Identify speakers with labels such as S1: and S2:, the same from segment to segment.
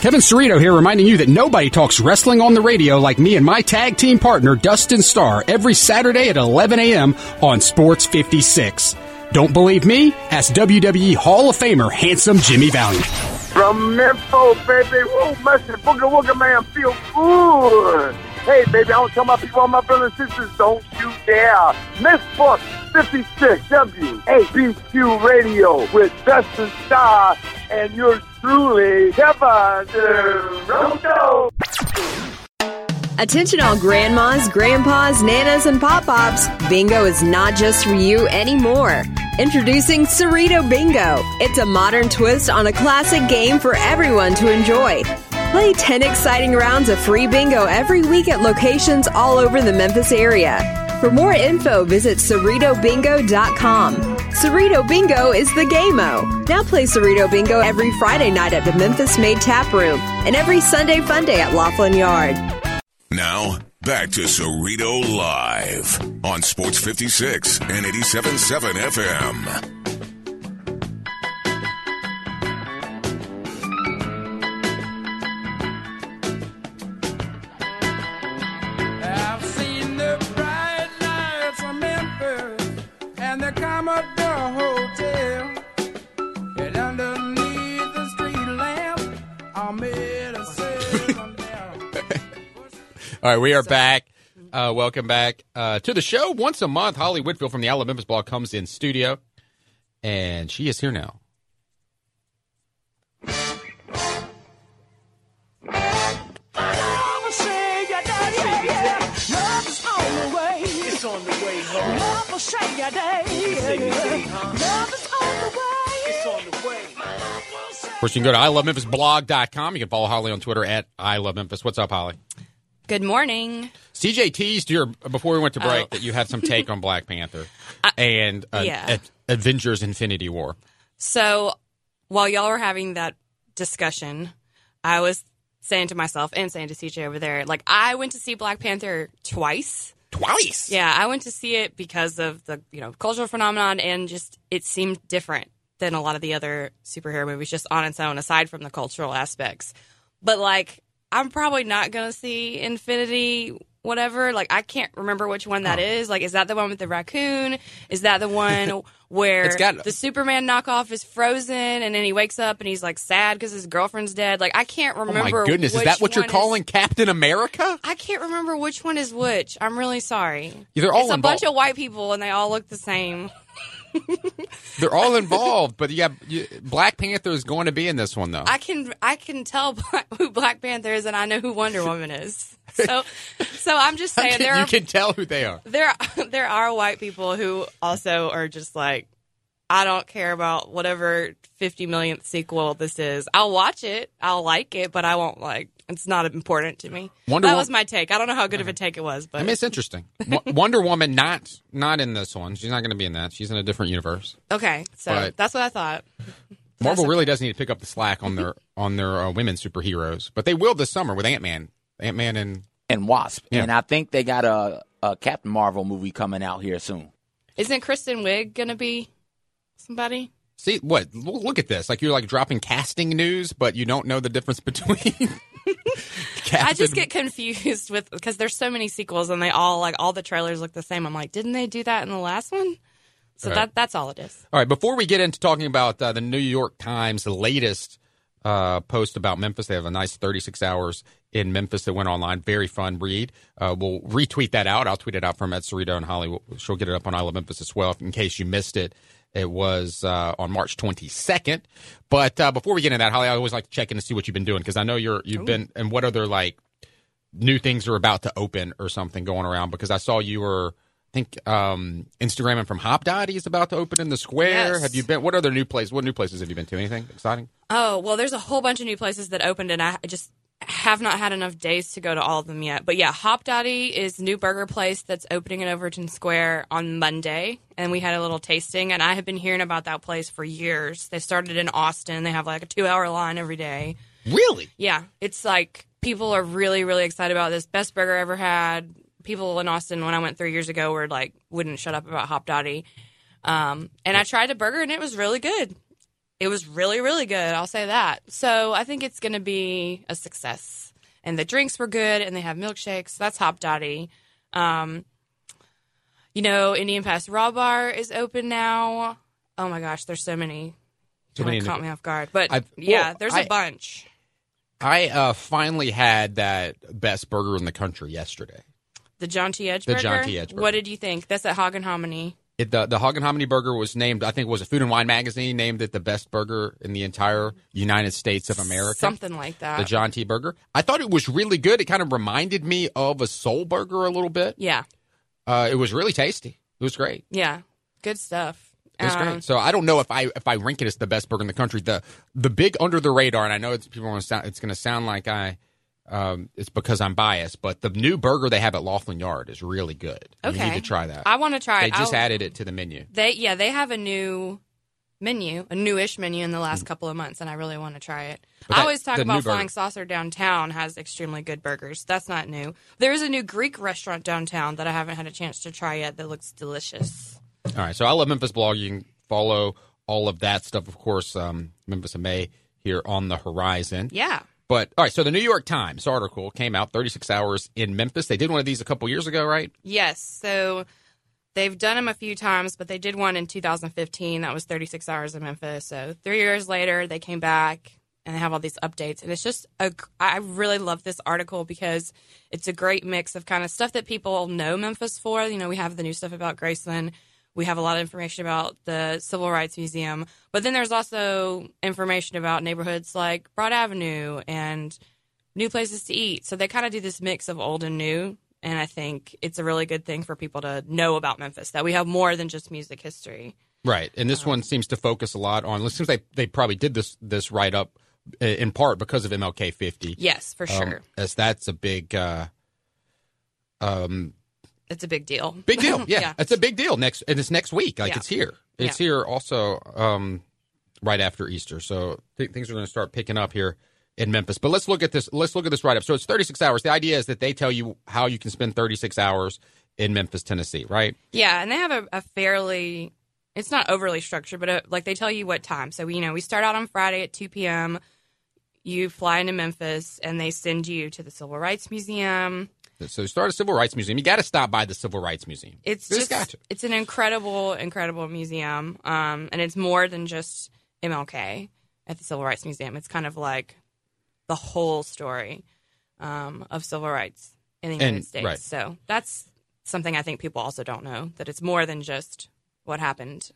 S1: Kevin Cerrito here reminding you that nobody talks wrestling on the radio like me and my tag team partner Dustin Starr every Saturday at 11 a.m. on Sports 56. Don't believe me? Ask WWE Hall of Famer Handsome Jimmy Valiant.
S2: From Memphis, baby, woo, mustard, booger wooger man, feel good. Hey, baby, I want to tell my people, my brothers and sisters, don't you dare miss Sports 56 WHBQ Radio with Dustin Starr and yours truly, Kevin Rondo.
S3: Attention all grandmas, grandpas, nanas, and pop-pops. Bingo is not just for you anymore. Introducing Cerrito Bingo. It's a modern twist on a classic game for everyone to enjoy. Play 10 exciting rounds of free bingo every week at locations all over the Memphis area. For more info, visit CerritoBingo.com. Cerrito Bingo is the game-o. Now play Cerrito Bingo every Friday night at the Memphis Made Tap Room and every Sunday fun day at Laughlin Yard.
S4: Now, back to Cerrito Live on Sports 56 and 87.7 FM.
S5: All right, we are back. Uh, welcome back uh, to the show. Once a month, Holly Whitfield from the Alabama Ball comes in studio, and she is here now. Of course, you can go to ilovememphisblog.com. You can follow Holly on Twitter at I Love Memphis. What's up, Holly?
S6: Good morning.
S5: CJ teased your before we went to break
S6: Oh.
S5: that you had some take on Black Panther and uh,
S6: yeah.
S5: Ad- Avengers Infinity War.
S6: So while y'all were having that discussion, I was saying to myself and saying to CJ over there, like I went to see Black Panther twice.
S5: Twice.
S6: Yeah, I went to see it because of the you know cultural phenomenon and just it seemed different than a lot of the other superhero movies, just on its own, aside from the cultural aspects. But like, I'm probably not gonna see Infinity. Whatever, like I can't remember which one that oh. is. Like, is that the one with the raccoon? Is that the one where
S5: got-
S6: the Superman knockoff is frozen and then he wakes up and he's like sad because his girlfriend's dead? Like, I can't remember.
S5: Oh my goodness, is that what you're
S6: one is-
S5: calling Captain America?
S6: I can't remember which one is which. I'm really sorry.
S5: They're all
S6: it's a bunch of white people and they all look the same.
S5: They're all involved, but yeah, you, Black Panther is going to be in this one though.
S6: I can I can tell Black, who Black Panther is and I know who Wonder Woman is. So so I'm just saying
S5: can-
S6: there
S5: you
S6: are
S5: can tell who they are.
S6: there there are white people who also are just like I don't care about whatever 50 millionth sequel this is. I'll watch it. I'll like it, but I won't like it's not important to me.
S5: Wonder
S6: that
S5: Wo-
S6: was my take. I don't know how good of a take it was, but
S5: I mean, it's interesting. Wonder Woman not not in this one. She's not going to be in that. She's in a different universe.
S6: okay. So
S5: But-
S6: that's what I thought.
S5: Marvel really does need to pick up the slack on their on their uh, women superheroes, but they will this summer with Ant Man, Ant Man, and
S7: and Wasp.
S5: Yeah.
S7: And I think they got a, a Captain Marvel movie coming out here soon.
S6: Isn't Kristen Wiig going to be somebody?
S5: see what? Look at this! Like you're like dropping casting news, but you don't know the difference between.
S6: I just get confused with because there's so many sequels and they all like all the trailers look the same. I'm like, didn't they do that in the last one? So
S5: Right.
S6: that that's all it is.
S5: All right, before we get into talking about uh, the New York Times latest uh, post about Memphis, they have a nice 36 hours in Memphis that went online. Very fun read. Uh, we'll retweet that out. I'll tweet it out from Ed Cerrito and Holly. She'll get it up on I Love Memphis as well in case you missed it. It was uh, on March 22nd. But uh, before we get into that, Holly, I always like to check in to see what you've been doing because I know you're you've been and what other like new things are about to open or something going around because I saw you were. I think um, Instagram and from Hopdoddy is about to open in the square.
S6: Yes.
S5: Have you been? What other new places? What new places have you been to? Anything exciting?
S6: Oh well, there's a whole bunch of new places that opened, and I just have not had enough days to go to all of them yet. But yeah, Hopdoddy is new burger place that's opening in Overton Square on Monday, and we had a little tasting. And I have been hearing about that place for years. They started in Austin. They have like a two hour line every day.
S5: Really?
S6: Yeah, it's like people are really, really excited about this. Best burger I ever had. People in Austin when I went three years ago were like wouldn't shut up about Hopdoddy. Um, and I tried a burger and it was really good. It was really, really good. I'll say that. So I think it's going to be a success. And the drinks were good, and they have milkshakes. That's Hopdoddy. Um, you know, Indian Pass Raw Bar is open now. Oh my gosh, there's so many.
S5: So many
S6: caught me off guard, but
S5: I've-
S6: yeah,
S5: well,
S6: there's
S5: I-
S6: a bunch.
S5: I uh, finally had that best burger in the country yesterday.
S6: The John T. Edge
S5: The T. Edge burger.
S6: What did you think? That's at Hog and Hominy.
S5: It, the the Hog and Hominy burger was named, I think, it was a Food and Wine magazine named it the best burger in the entire United States of America.
S6: Something like that.
S5: The John T. Burger. I thought it was really good. It kind of reminded me of a soul burger a little bit.
S6: yeah,
S5: Uh, it was really tasty. It was great.
S6: yeah, good stuff.
S5: It was
S6: Um,
S5: great. So I don't know if I if I rank it as the best burger in the country. The the big under the radar, and I know it's people want to sound. It's going to sound like I. Um, it's because I'm biased, but the new burger they have at Laughlin Yard is really good.
S6: Okay.
S5: You need to try that.
S6: I want to try
S5: they
S6: it.
S5: just
S6: I'll-
S5: added it to the menu.
S6: They yeah, they have a new menu, a newish menu in the last couple of months, and I really want to try it.
S5: But
S6: I
S5: that-
S6: always talk
S5: the new
S6: about
S5: burger-
S6: Flying Saucer downtown has extremely good burgers. That's not new. There is a new Greek restaurant downtown that I haven't had a chance to try yet that looks delicious.
S5: All right, so I love Memphis blog. You can follow all of that stuff, of course. Um, Memphis in May here on the horizon.
S6: Yeah.
S5: But all right, so the New York Times article came out 36 hours in Memphis. They did one of these a couple years ago, right?
S6: Yes. So they've done them a few times, but they did one in 2015 that was 36 hours in Memphis. So three years later, they came back and they have all these updates. And it's just a, I really love this article because it's a great mix of kind of stuff that people know Memphis for. You know, we have the new stuff about Graceland. We have a lot of information about the Civil Rights Museum, but then there's also information about neighborhoods like Broad Avenue and new places to eat. So they kind of do this mix of old and new. And I think it's a really good thing for people to know about Memphis that we have more than just music history.
S5: Right, and this one seems to focus a lot on. It seems like they probably did this this write up in part because of MLK 50.
S6: Yes, for
S5: Um,
S6: sure.
S5: as that's a big uh, um
S6: It's a big deal.
S5: big deal. Yeah,
S6: Yeah.
S5: it's a big deal. Next, and it's next week. Like
S6: Yeah.
S5: it's here. It's
S6: Yeah.
S5: here also um, right after Easter. So th- things are going to start picking up here in Memphis. But let's look at this. Let's look at this write up. So it's 36 hours. The idea is that they tell you how you can spend 36 hours in Memphis, Tennessee. Right.
S6: Yeah, and they have a, a fairly, it's not overly structured, but uh like they tell you what time. So, you know, we start out on Friday at 2 p.m. You fly into Memphis and they send you to the Civil Rights Museum.
S5: So start a Civil Rights Museum. You got to stop by the Civil Rights Museum.
S6: It's just,
S5: got
S6: it's an incredible, incredible museum. Um, and it's more than just MLK at the Civil Rights Museum. It's kind of like the whole story um, of civil rights in the United
S5: And-
S6: States.
S5: right.
S6: So that's something I think people also don't know that it's more than just what happened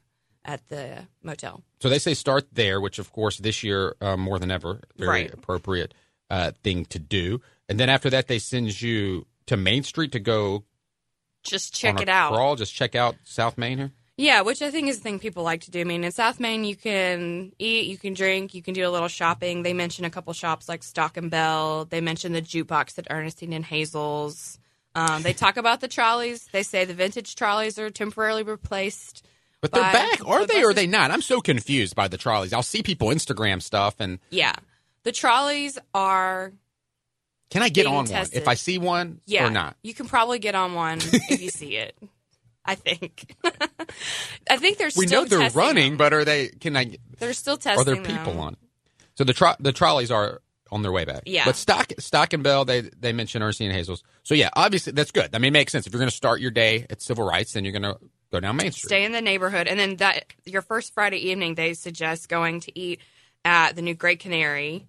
S6: at the motel.
S5: So they say start there, which of course this year uh, more than ever, very
S6: Right.
S5: appropriate uh, thing to do. And then after that, they send you to Main Street to go
S6: Just check it out.
S5: Crawl, just check out South Main here.
S6: Yeah, which I think is the thing people like to do. I mean, in South Main, you can eat, you can drink, you can do a little shopping. They mention a couple shops like Stock and Belle. They mention the jukebox at Ernestine and Hazel's. Um, they talk about the trolleys. They say the vintage trolleys are temporarily replaced.
S5: But they're back, are
S6: the
S5: they or are they not? I'm so confused by the trolleys. I'll see people Instagram stuff, and
S6: Yeah, the trolleys are
S5: can I get on
S6: tested.
S5: one if I see one
S6: yeah.
S5: or not?
S6: You can probably get on one if you see it. I think. I think they're
S5: We know they're running,
S6: them.
S5: but are they? Can I?
S6: They're still testing.
S5: Are there people
S6: them.
S5: on? it? So the tro- the trolleys are on their way back.
S6: Yeah.
S5: But Stock Stock and Belle, they they mention Ernestine and Hazel's. So yeah, obviously that's good. I mean, it makes sense. If you're going to start your day at civil rights, then you're going to go down Main Street.
S6: stay in the neighborhood and then that your first friday evening they suggest going to eat at the new great canary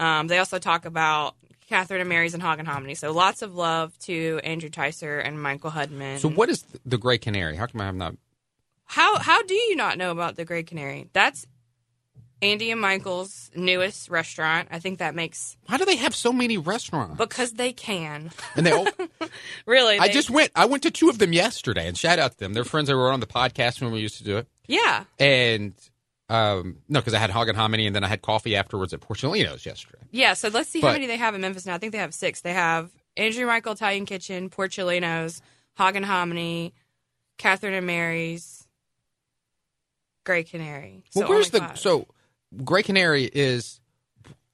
S6: um, they also talk about catherine and mary's and hog and hominy so lots of love to andrew Ticer and michael hudman
S5: So what is the Great Canary? How come I have not?
S6: how how do you not know about the great canary that's andy and michael's newest restaurant i think that makes
S5: How do they have so many restaurants?
S6: because they can
S5: And they all,
S6: really
S5: I
S6: they-
S5: just went. I went to two of them yesterday, and shout out to them. They're friends that were on the podcast when we used to do it.
S6: yeah
S5: And um, no, because I had hog and hominy, and then I had coffee afterwards at Porcellino's yesterday.
S6: Yeah, so let's see how
S5: But-
S6: many they have in Memphis now. I think they have six. They have Andrew Michael Italian Kitchen, Porcellinos, Hog and Hominy, Catherine and Mary's, Grey Canary. So
S5: well, where's the
S6: five.
S5: so Great Canary is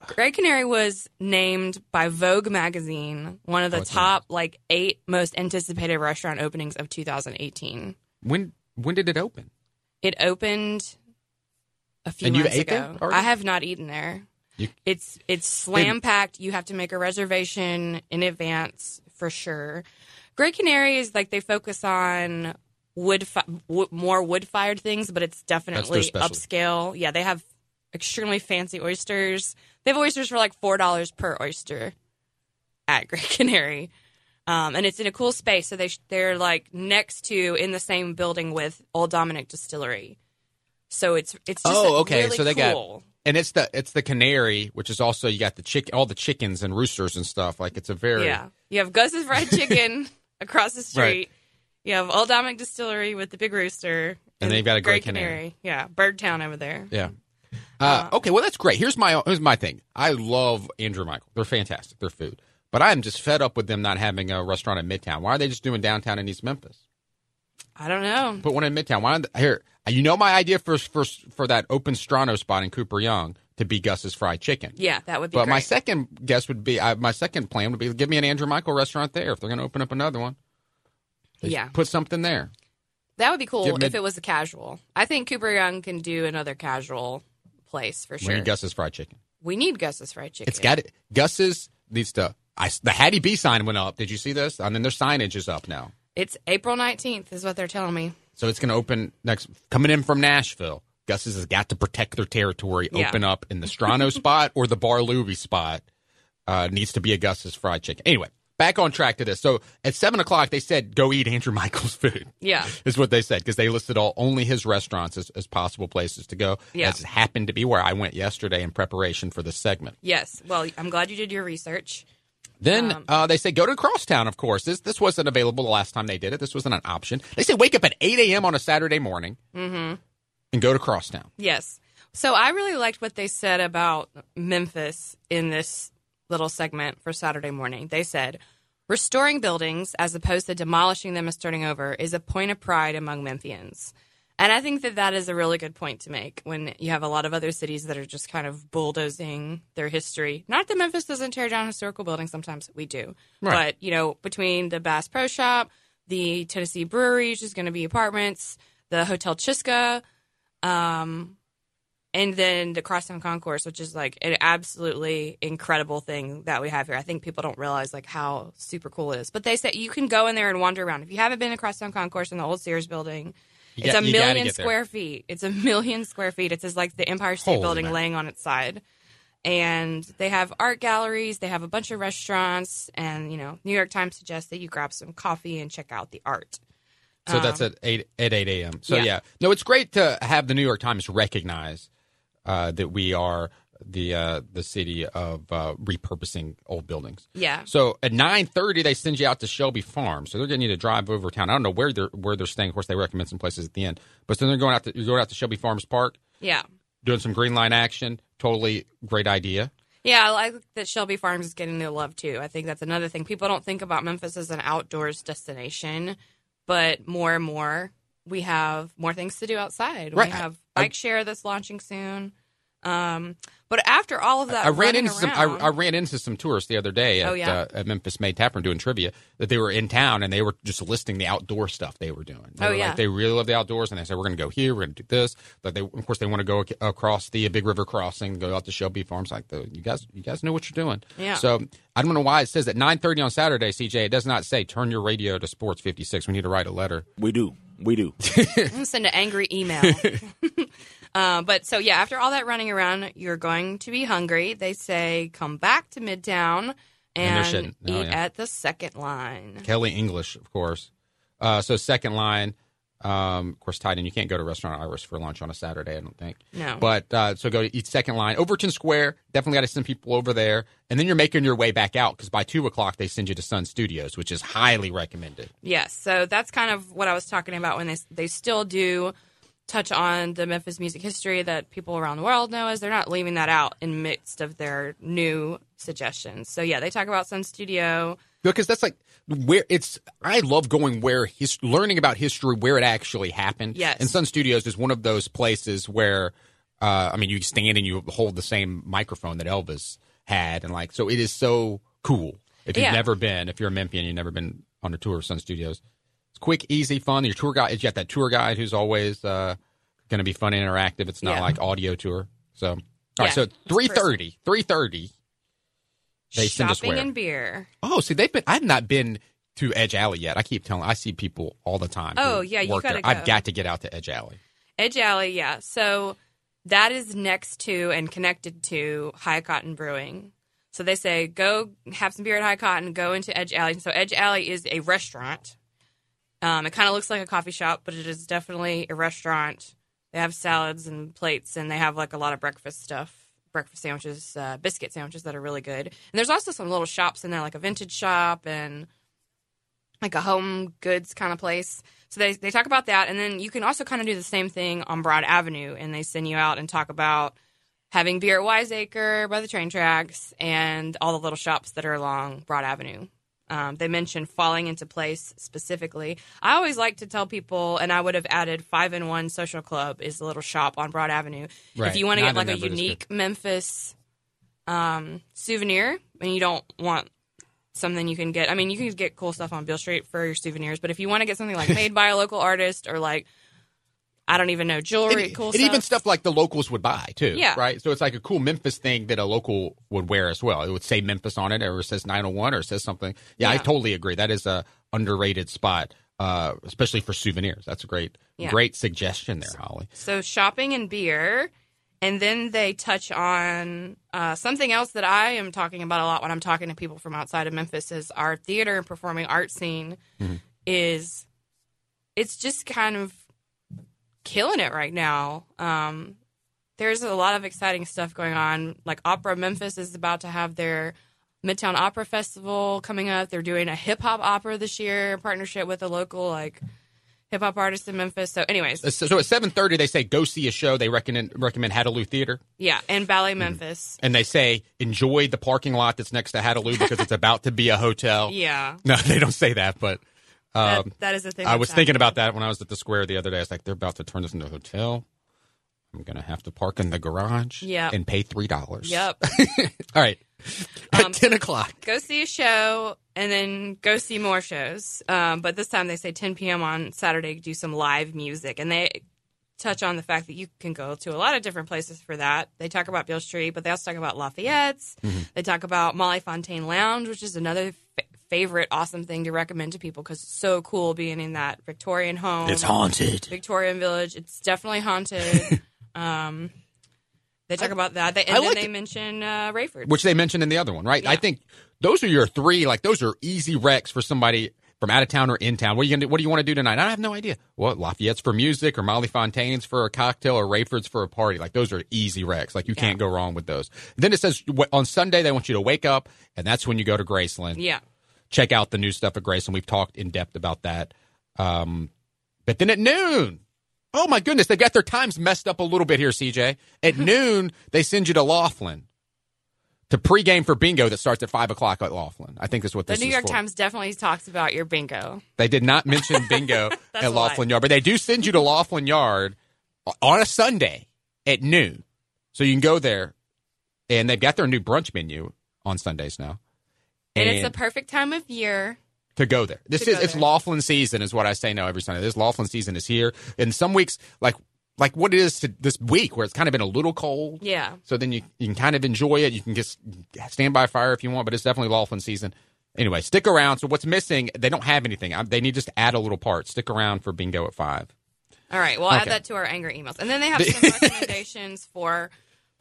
S6: Grey Canary was named by Vogue magazine one of the
S5: Oh,
S6: top like eight most anticipated restaurant openings of 2018.
S5: when when did it open?
S6: It opened a few
S5: And
S6: months ago. I have not eaten there.
S5: You-
S6: It's it's slam packed. You have to make a reservation in advance for sure. Great Canary is like they focus on wood, fi- w- more wood fired things, but it's definitely upscale. Yeah, they have extremely fancy oysters. They have oysters for like four dollars per oyster at Great Canary. Um, and it's in a cool space, so they sh- they're like next to in the same building with Old Dominick Distillery. So it's it's just
S5: Oh, okay.
S6: really
S5: so they
S6: cool.
S5: got and it's the it's the canary, which is also you got the chick all the chickens and roosters and stuff. Like it's a very
S6: Yeah. You have Gus's Fried Chicken across the street.
S5: Right.
S6: You have Old Dominick Distillery with the big rooster.
S5: And then you've got a Great Canary.
S6: Yeah. Bird Town over there.
S5: Yeah. Uh, okay, well that's great. Here's my here's my thing. I love Andrew Michael. They're fantastic. Their food, but I'm just fed up with them not having a restaurant in Midtown. Why are they just doing downtown in East Memphis?
S6: I don't know.
S5: Put one in Midtown. Why? don't- Here, you know my idea for for for that open Strano spot in Cooper Young to be Gus's Fried Chicken.
S6: Yeah, that would be
S5: But
S6: great.
S5: my second guess would be uh, my second plan would be give me an Andrew Michael restaurant there if they're going to open up another one.
S6: Yeah.
S5: put something there.
S6: that would be cool
S5: Give
S6: if it was a casual. I think Cooper Young can do another casual place for sure.
S5: We need Gus's Fried Chicken.
S6: we need Gus's Fried Chicken.
S5: It's got it. Gus's needs to. I, the Hattie B sign went up. Did you see this? And then their signage is up now.
S6: It's April 19th, is what they're telling me.
S5: So it's going to open next. Coming in from Nashville, Gus's has got to protect their territory.
S6: Yeah.
S5: Open up in the Strano spot or the Bar Louie spot. Uh, needs to be a Gus's fried chicken. Anyway, back on track to this. So at seven o'clock, they said go eat Andrew Michael's food.
S6: Yeah.
S5: is what they said because they listed all only his restaurants as, as possible places to go.
S6: Yeah.
S5: As happened to be where I went yesterday in preparation for this segment.
S6: Yes. Well, I'm glad you did your research.
S5: Then
S6: Um,
S5: uh, they say go to Crosstown. Of course, this this wasn't available the last time they did it. This wasn't an option. They say wake up at eight a.m. on a Saturday morning
S6: Mm-hmm.
S5: and go to Crosstown.
S6: Yes. So I really liked what they said about Memphis in this little segment for Saturday morning. They said, restoring buildings as opposed to demolishing them and starting over is a point of pride among Memphians. And I think that that is a really good point to make when you have a lot of other cities that are just kind of bulldozing their history. Not that Memphis doesn't tear down historical buildings, sometimes we do.
S5: Right.
S6: But, you know, between the Bass Pro Shop, the Tennessee Brewery, which is going to be apartments, the Hotel Chisca, um, and then the Crosstown Concourse, which is like an absolutely incredible thing that we have here. I think people don't realize like how super cool it is. But they say you can go in there and wander around. If you haven't been to Crosstown Concourse in the old Sears building,
S5: You
S6: it's
S5: got-
S6: a million square feet. It's a million square feet. It's as like the Empire State
S5: Holy
S6: Building
S5: man.
S6: laying on its side. And they have art galleries, they have a bunch of restaurants, and you know, New York Times suggests that you grab some coffee and check out the art.
S5: So that's at eight at eight a.m. So
S6: yeah.
S5: yeah. no, it's great to have the New York Times recognize uh, that we are the uh, the city of uh, repurposing old buildings.
S6: Yeah.
S5: So at nine thirty, they send you out to Shelby Farm. So they're getting you to drive over town. I don't know where they're where they're staying. Of course, they recommend some places at the end. But then they're going out to you're going out to Shelby Farms Park,
S6: Yeah.
S5: doing some green line action. Totally great idea.
S6: Yeah, I like that Shelby Farms is getting their love too. I think that's another thing. People don't think about Memphis as an outdoors destination, but more and more we have more things to do outside.
S5: Right.
S6: We have bike share that's launching soon. Um, but after all of that,
S5: I ran
S6: running
S5: into some. I, I ran into some tourists the other day at,
S6: Oh, yeah?
S5: uh, at Memphis Made Taproom doing trivia that they were in town and they were just listing the outdoor stuff they were doing. They
S6: Oh,
S5: were
S6: yeah.
S5: like, they really love the outdoors and they said we're going to go here, we're going to do this. But they, of course, they want to go ac- across the Big River Crossing, go out to Shelby Farms. Like the, you guys, you guys know what you're doing.
S6: Yeah.
S5: So I don't know why it says at 9:30 on Saturday, CJ. It does not say turn your radio to Sports 56. We need to write a letter.
S7: We do. We do.
S6: I'm gonna send an angry email. uh, but so yeah, after all that running around, you're going to be hungry. They say come back to Midtown
S5: And shitting. Oh,
S6: eat
S5: yeah.
S6: at the second line.
S5: Kelly English, of course. Uh, so second line, um, of course, tight end. You can't go to Restaurant Iris for lunch on a Saturday, I don't think.
S6: No.
S5: But uh, so go to eat second line. Overton Square, definitely got to send people over there. And then you're making your way back out because by 2 o'clock, they send you to Sun Studios, which is highly recommended.
S6: Yes, so that's kind of what I was talking about when they they still do touch on the Memphis music history that people around the world know as they're not leaving that out in midst of their new suggestions. So yeah, they talk about Sun Studio.
S5: Because that's like where it's. I love going where his, learning about history where it actually happened.
S6: Yes.
S5: And Sun Studios is one of those places where, uh, I mean, you stand and you hold the same microphone that Elvis had, and like so, it is so cool. If you've
S6: Yeah.
S5: never been, if you're a Memphian, you've never been on a tour of Sun Studios. It's quick, easy, fun. Your tour guide, you got that tour guide who's always uh, going to be fun and interactive. It's not
S6: Yeah.
S5: like audio tour. So, all
S6: Yeah,
S5: right. So three thirty, three thirty. They send us
S6: Shopping
S5: where?
S6: and beer.
S5: Oh, see, they've been. I've not been to Edge Alley yet. I keep telling. I see people all the time.
S6: Oh, yeah, you gotta
S5: I've got to get out to Edge Alley.
S6: Edge Alley, yeah. So that is next to and connected to High Cotton Brewing. So they say go have some beer at High Cotton, go into Edge Alley. So Edge Alley is a restaurant. Um, it kind of looks like a coffee shop, but it is definitely a restaurant. They have salads and plates, and they have like a lot of breakfast stuff, breakfast sandwiches, uh, biscuit sandwiches that are really good. And there's also some little shops in there, like a vintage shop and like a home goods kind of place. So they they talk about that, and then you can also kind of do the same thing on Broad Avenue, and they send you out and talk about having beer at Wiseacre by the train tracks and all the little shops that are along Broad Avenue. Um, they mentioned falling into place specifically. I always like to tell people, and I would have added Five in One Social Club is a little shop on Broad Avenue.
S5: Right.
S6: If you want to get like a
S5: there, but it's
S6: unique Memphis um, souvenir, and you don't want something you can get. I mean, you can get cool stuff on Beale Street for your souvenirs, but if you want to get something like made by a local artist or like I don't even know jewelry,
S5: and,
S6: cool
S5: and
S6: stuff.
S5: even stuff like the locals would buy too.
S6: Yeah.
S5: Right. So it's like a cool Memphis thing that a local would wear as well. It would say Memphis on it, or it says 901, or it says something. Yeah, I totally agree. That is a underrated spot, uh, especially for souvenirs. That's a great,
S6: Yeah.
S5: great suggestion there, Holly.
S6: So shopping and beer, and then they touch on uh, something else that I am talking about a lot when I'm talking to people from outside of Memphis. Is our theater and performing arts scene is it's just kind of killing it right now. Um, there's a lot of exciting stuff going on. Like Opera Memphis is about to have their Midtown Opera Festival coming up. They're doing a hip hop opera this year in partnership with a local like hip hop artist in Memphis. So, anyways,
S5: So, so at 7:30, they say go see a show. They recommend recommend Hattiloo Theater.
S6: Yeah, and Ballet Memphis.
S5: and they say enjoy the parking lot that's next to Hattiloo because it's about to be a hotel.
S6: Yeah,
S5: No, they don't say that, but um,
S6: that is the thing.
S5: I was thinking about that when I was at the square the other day. I was like, they're about to turn this into a hotel. I'm gonna have to park in the garage.
S6: Yep.
S5: and pay three dollars.
S6: Yep.
S5: All right. At
S6: Um,
S5: ten o'clock.
S6: go see a show and then go see more shows. Um, but this time they say 10 p.m. on Saturday, do some live music. And they touch on the fact that you can go to a lot of different places for that. They talk about Beale Street, but they also talk about Lafayette's.
S5: Mm-hmm.
S6: They talk about Molly Fontaine Lounge, which is another favorite awesome thing to recommend to people because it's so cool being in that Victorian home.
S7: It's haunted.
S6: Victorian Village. It's definitely haunted. um, they talk about that. They, and
S5: I
S6: then
S5: like
S6: they
S5: it.
S6: mention uh, Raiford.
S5: which they mentioned in the other one, right? I think those are your three. Like those are easy wrecks for somebody from out of town or in town. What are you gonna do? What do you want to do tonight? I have no idea. Well, Lafayette's for music, or Molly Fontaine's for a cocktail, or Raiford's for a party. Like those are easy wrecks. Like you can't go wrong with those. Then it says on Sunday they want you to wake up, and that's when you go to Graceland.
S6: yeah.
S5: Check out the new stuff at Graceland. We've talked in depth about that. Um, but then at noon. Oh my goodness, they've got their times messed up a little bit here, CJ. At noon, they send you to Laughlin to pregame for bingo that starts at five o'clock at Laughlin. I think that's what
S6: The New York
S5: for.
S6: Times definitely talks about your bingo.
S5: They did not mention bingo at. Laughlin Yard, but they do send you to Laughlin Yard on a Sunday at noon, so you can go there. And they've got their new brunch menu on Sundays now,
S6: And, it's the perfect time of year.
S5: to go there. This is it's
S6: there.
S5: Laughlin season, is what I say now every Sunday. This Laughlin season is here, and some weeks like like what it is to this week where it's kind of been a little cold.
S6: Yeah.
S5: So then you you can kind of enjoy it. You can just stand by fire if you want, but it's definitely Laughlin season. Anyway, stick around. So what's missing? They don't have anything. I- They need just to add a little part. Stick around for bingo at five.
S6: All right. Well, add
S5: Okay.
S6: that to our anger emails. And then they have some recommendations for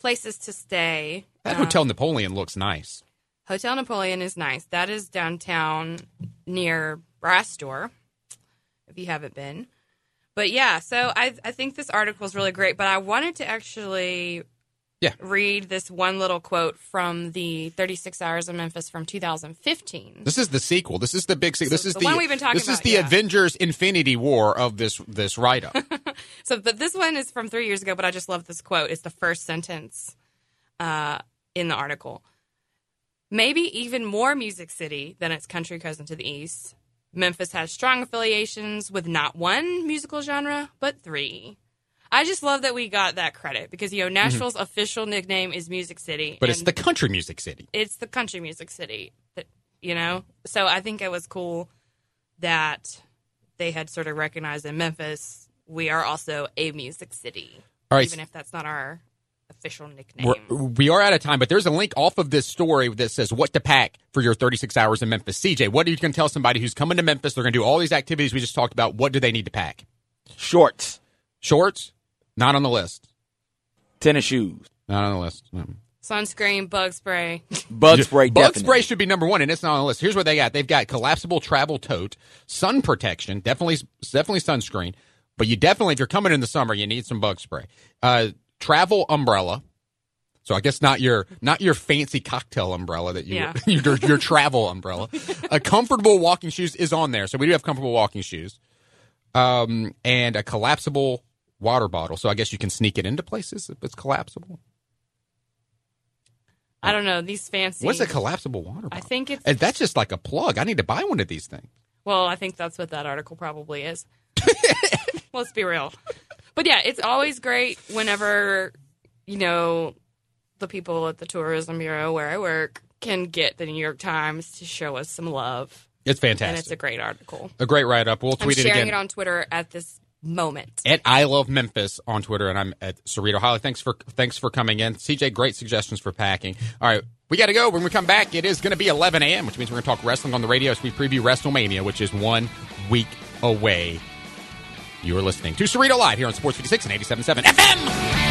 S6: places to stay.
S5: That
S6: Um,
S5: Hotel Napoleon looks nice.
S6: Hotel Napoleon is nice. That is downtown near Brass Door, if you haven't been. But yeah, so I I think this article is really great. But I wanted to actually
S5: Yeah.
S6: read this one little quote from the 36 Hours of Memphis from 2015.
S5: This is the sequel. This is the big. Se- this is
S6: the
S5: the
S6: one we've been talking
S5: This is the
S6: yeah.
S5: Avengers Infinity War of this this write up.
S6: So, but this one is from three years ago. But I just love this quote. It's the first sentence uh, in the article. Maybe even more Music City than its country cousin to the east. Memphis has strong affiliations with not one musical genre, but three. I just love that we got that credit because you know Nashville's official nickname is Music City,
S5: Mm-hmm. but it's the country music city.
S6: it's the country music city. That you know, so I think it was cool that they had sort of recognized in Memphis we are also a music city.
S5: All right.
S6: Even if that's not our official nickname.
S5: We're, we are out of time, but there's a link off of this story that says what to pack for your 36 hours in Memphis. CJ, what are you going to tell somebody who's coming to Memphis? They're going to do all these activities we just talked about. What do they need to pack?
S7: Shorts,
S5: Shorts? Not on the list.
S7: tennis shoes,
S5: Not on the list. No.
S6: Sunscreen, bug spray.
S7: bug spray.
S5: Bug
S7: definitely.
S5: spray should be number one, and it's not on the list. Here's what they got: they've got collapsible travel tote, sun protection, definitely, definitely sunscreen. But you definitely, if you're coming in the summer, you need some bug spray. Uh, travel umbrella. So I guess not your not your fancy cocktail umbrella that you
S6: Yeah.
S5: your, your travel umbrella. A comfortable walking shoes is on there, so we do have comfortable walking shoes. Um, and a collapsible water bottle. So I guess you can sneak it into places if it's collapsible.
S6: I don't know these fancy.
S5: What's a collapsible water bottle?
S6: I think it's
S5: And that's just like a plug. I need to buy one of these things.
S6: Well, I think that's what that article probably is. Let's be real. But yeah, it's always great whenever, you know, the people at the Tourism Bureau where I work can get the New York Times to show us some love.
S5: It's fantastic.
S6: And it's a great article.
S5: a great write up. We'll tweet I'm it
S6: sharing
S5: again
S6: it on Twitter at this moment.
S5: at I love Memphis on Twitter, and I'm at Cerrito Holly. Thanks for thanks for coming in, CJ. Great suggestions for packing. All right, we got to go. When we come back, it is going to be 11 a.m., which means we're going to talk wrestling on the radio as we preview WrestleMania, which is one week away. You are listening to Cerrito Live here on Sports 56 and 87.7 FM.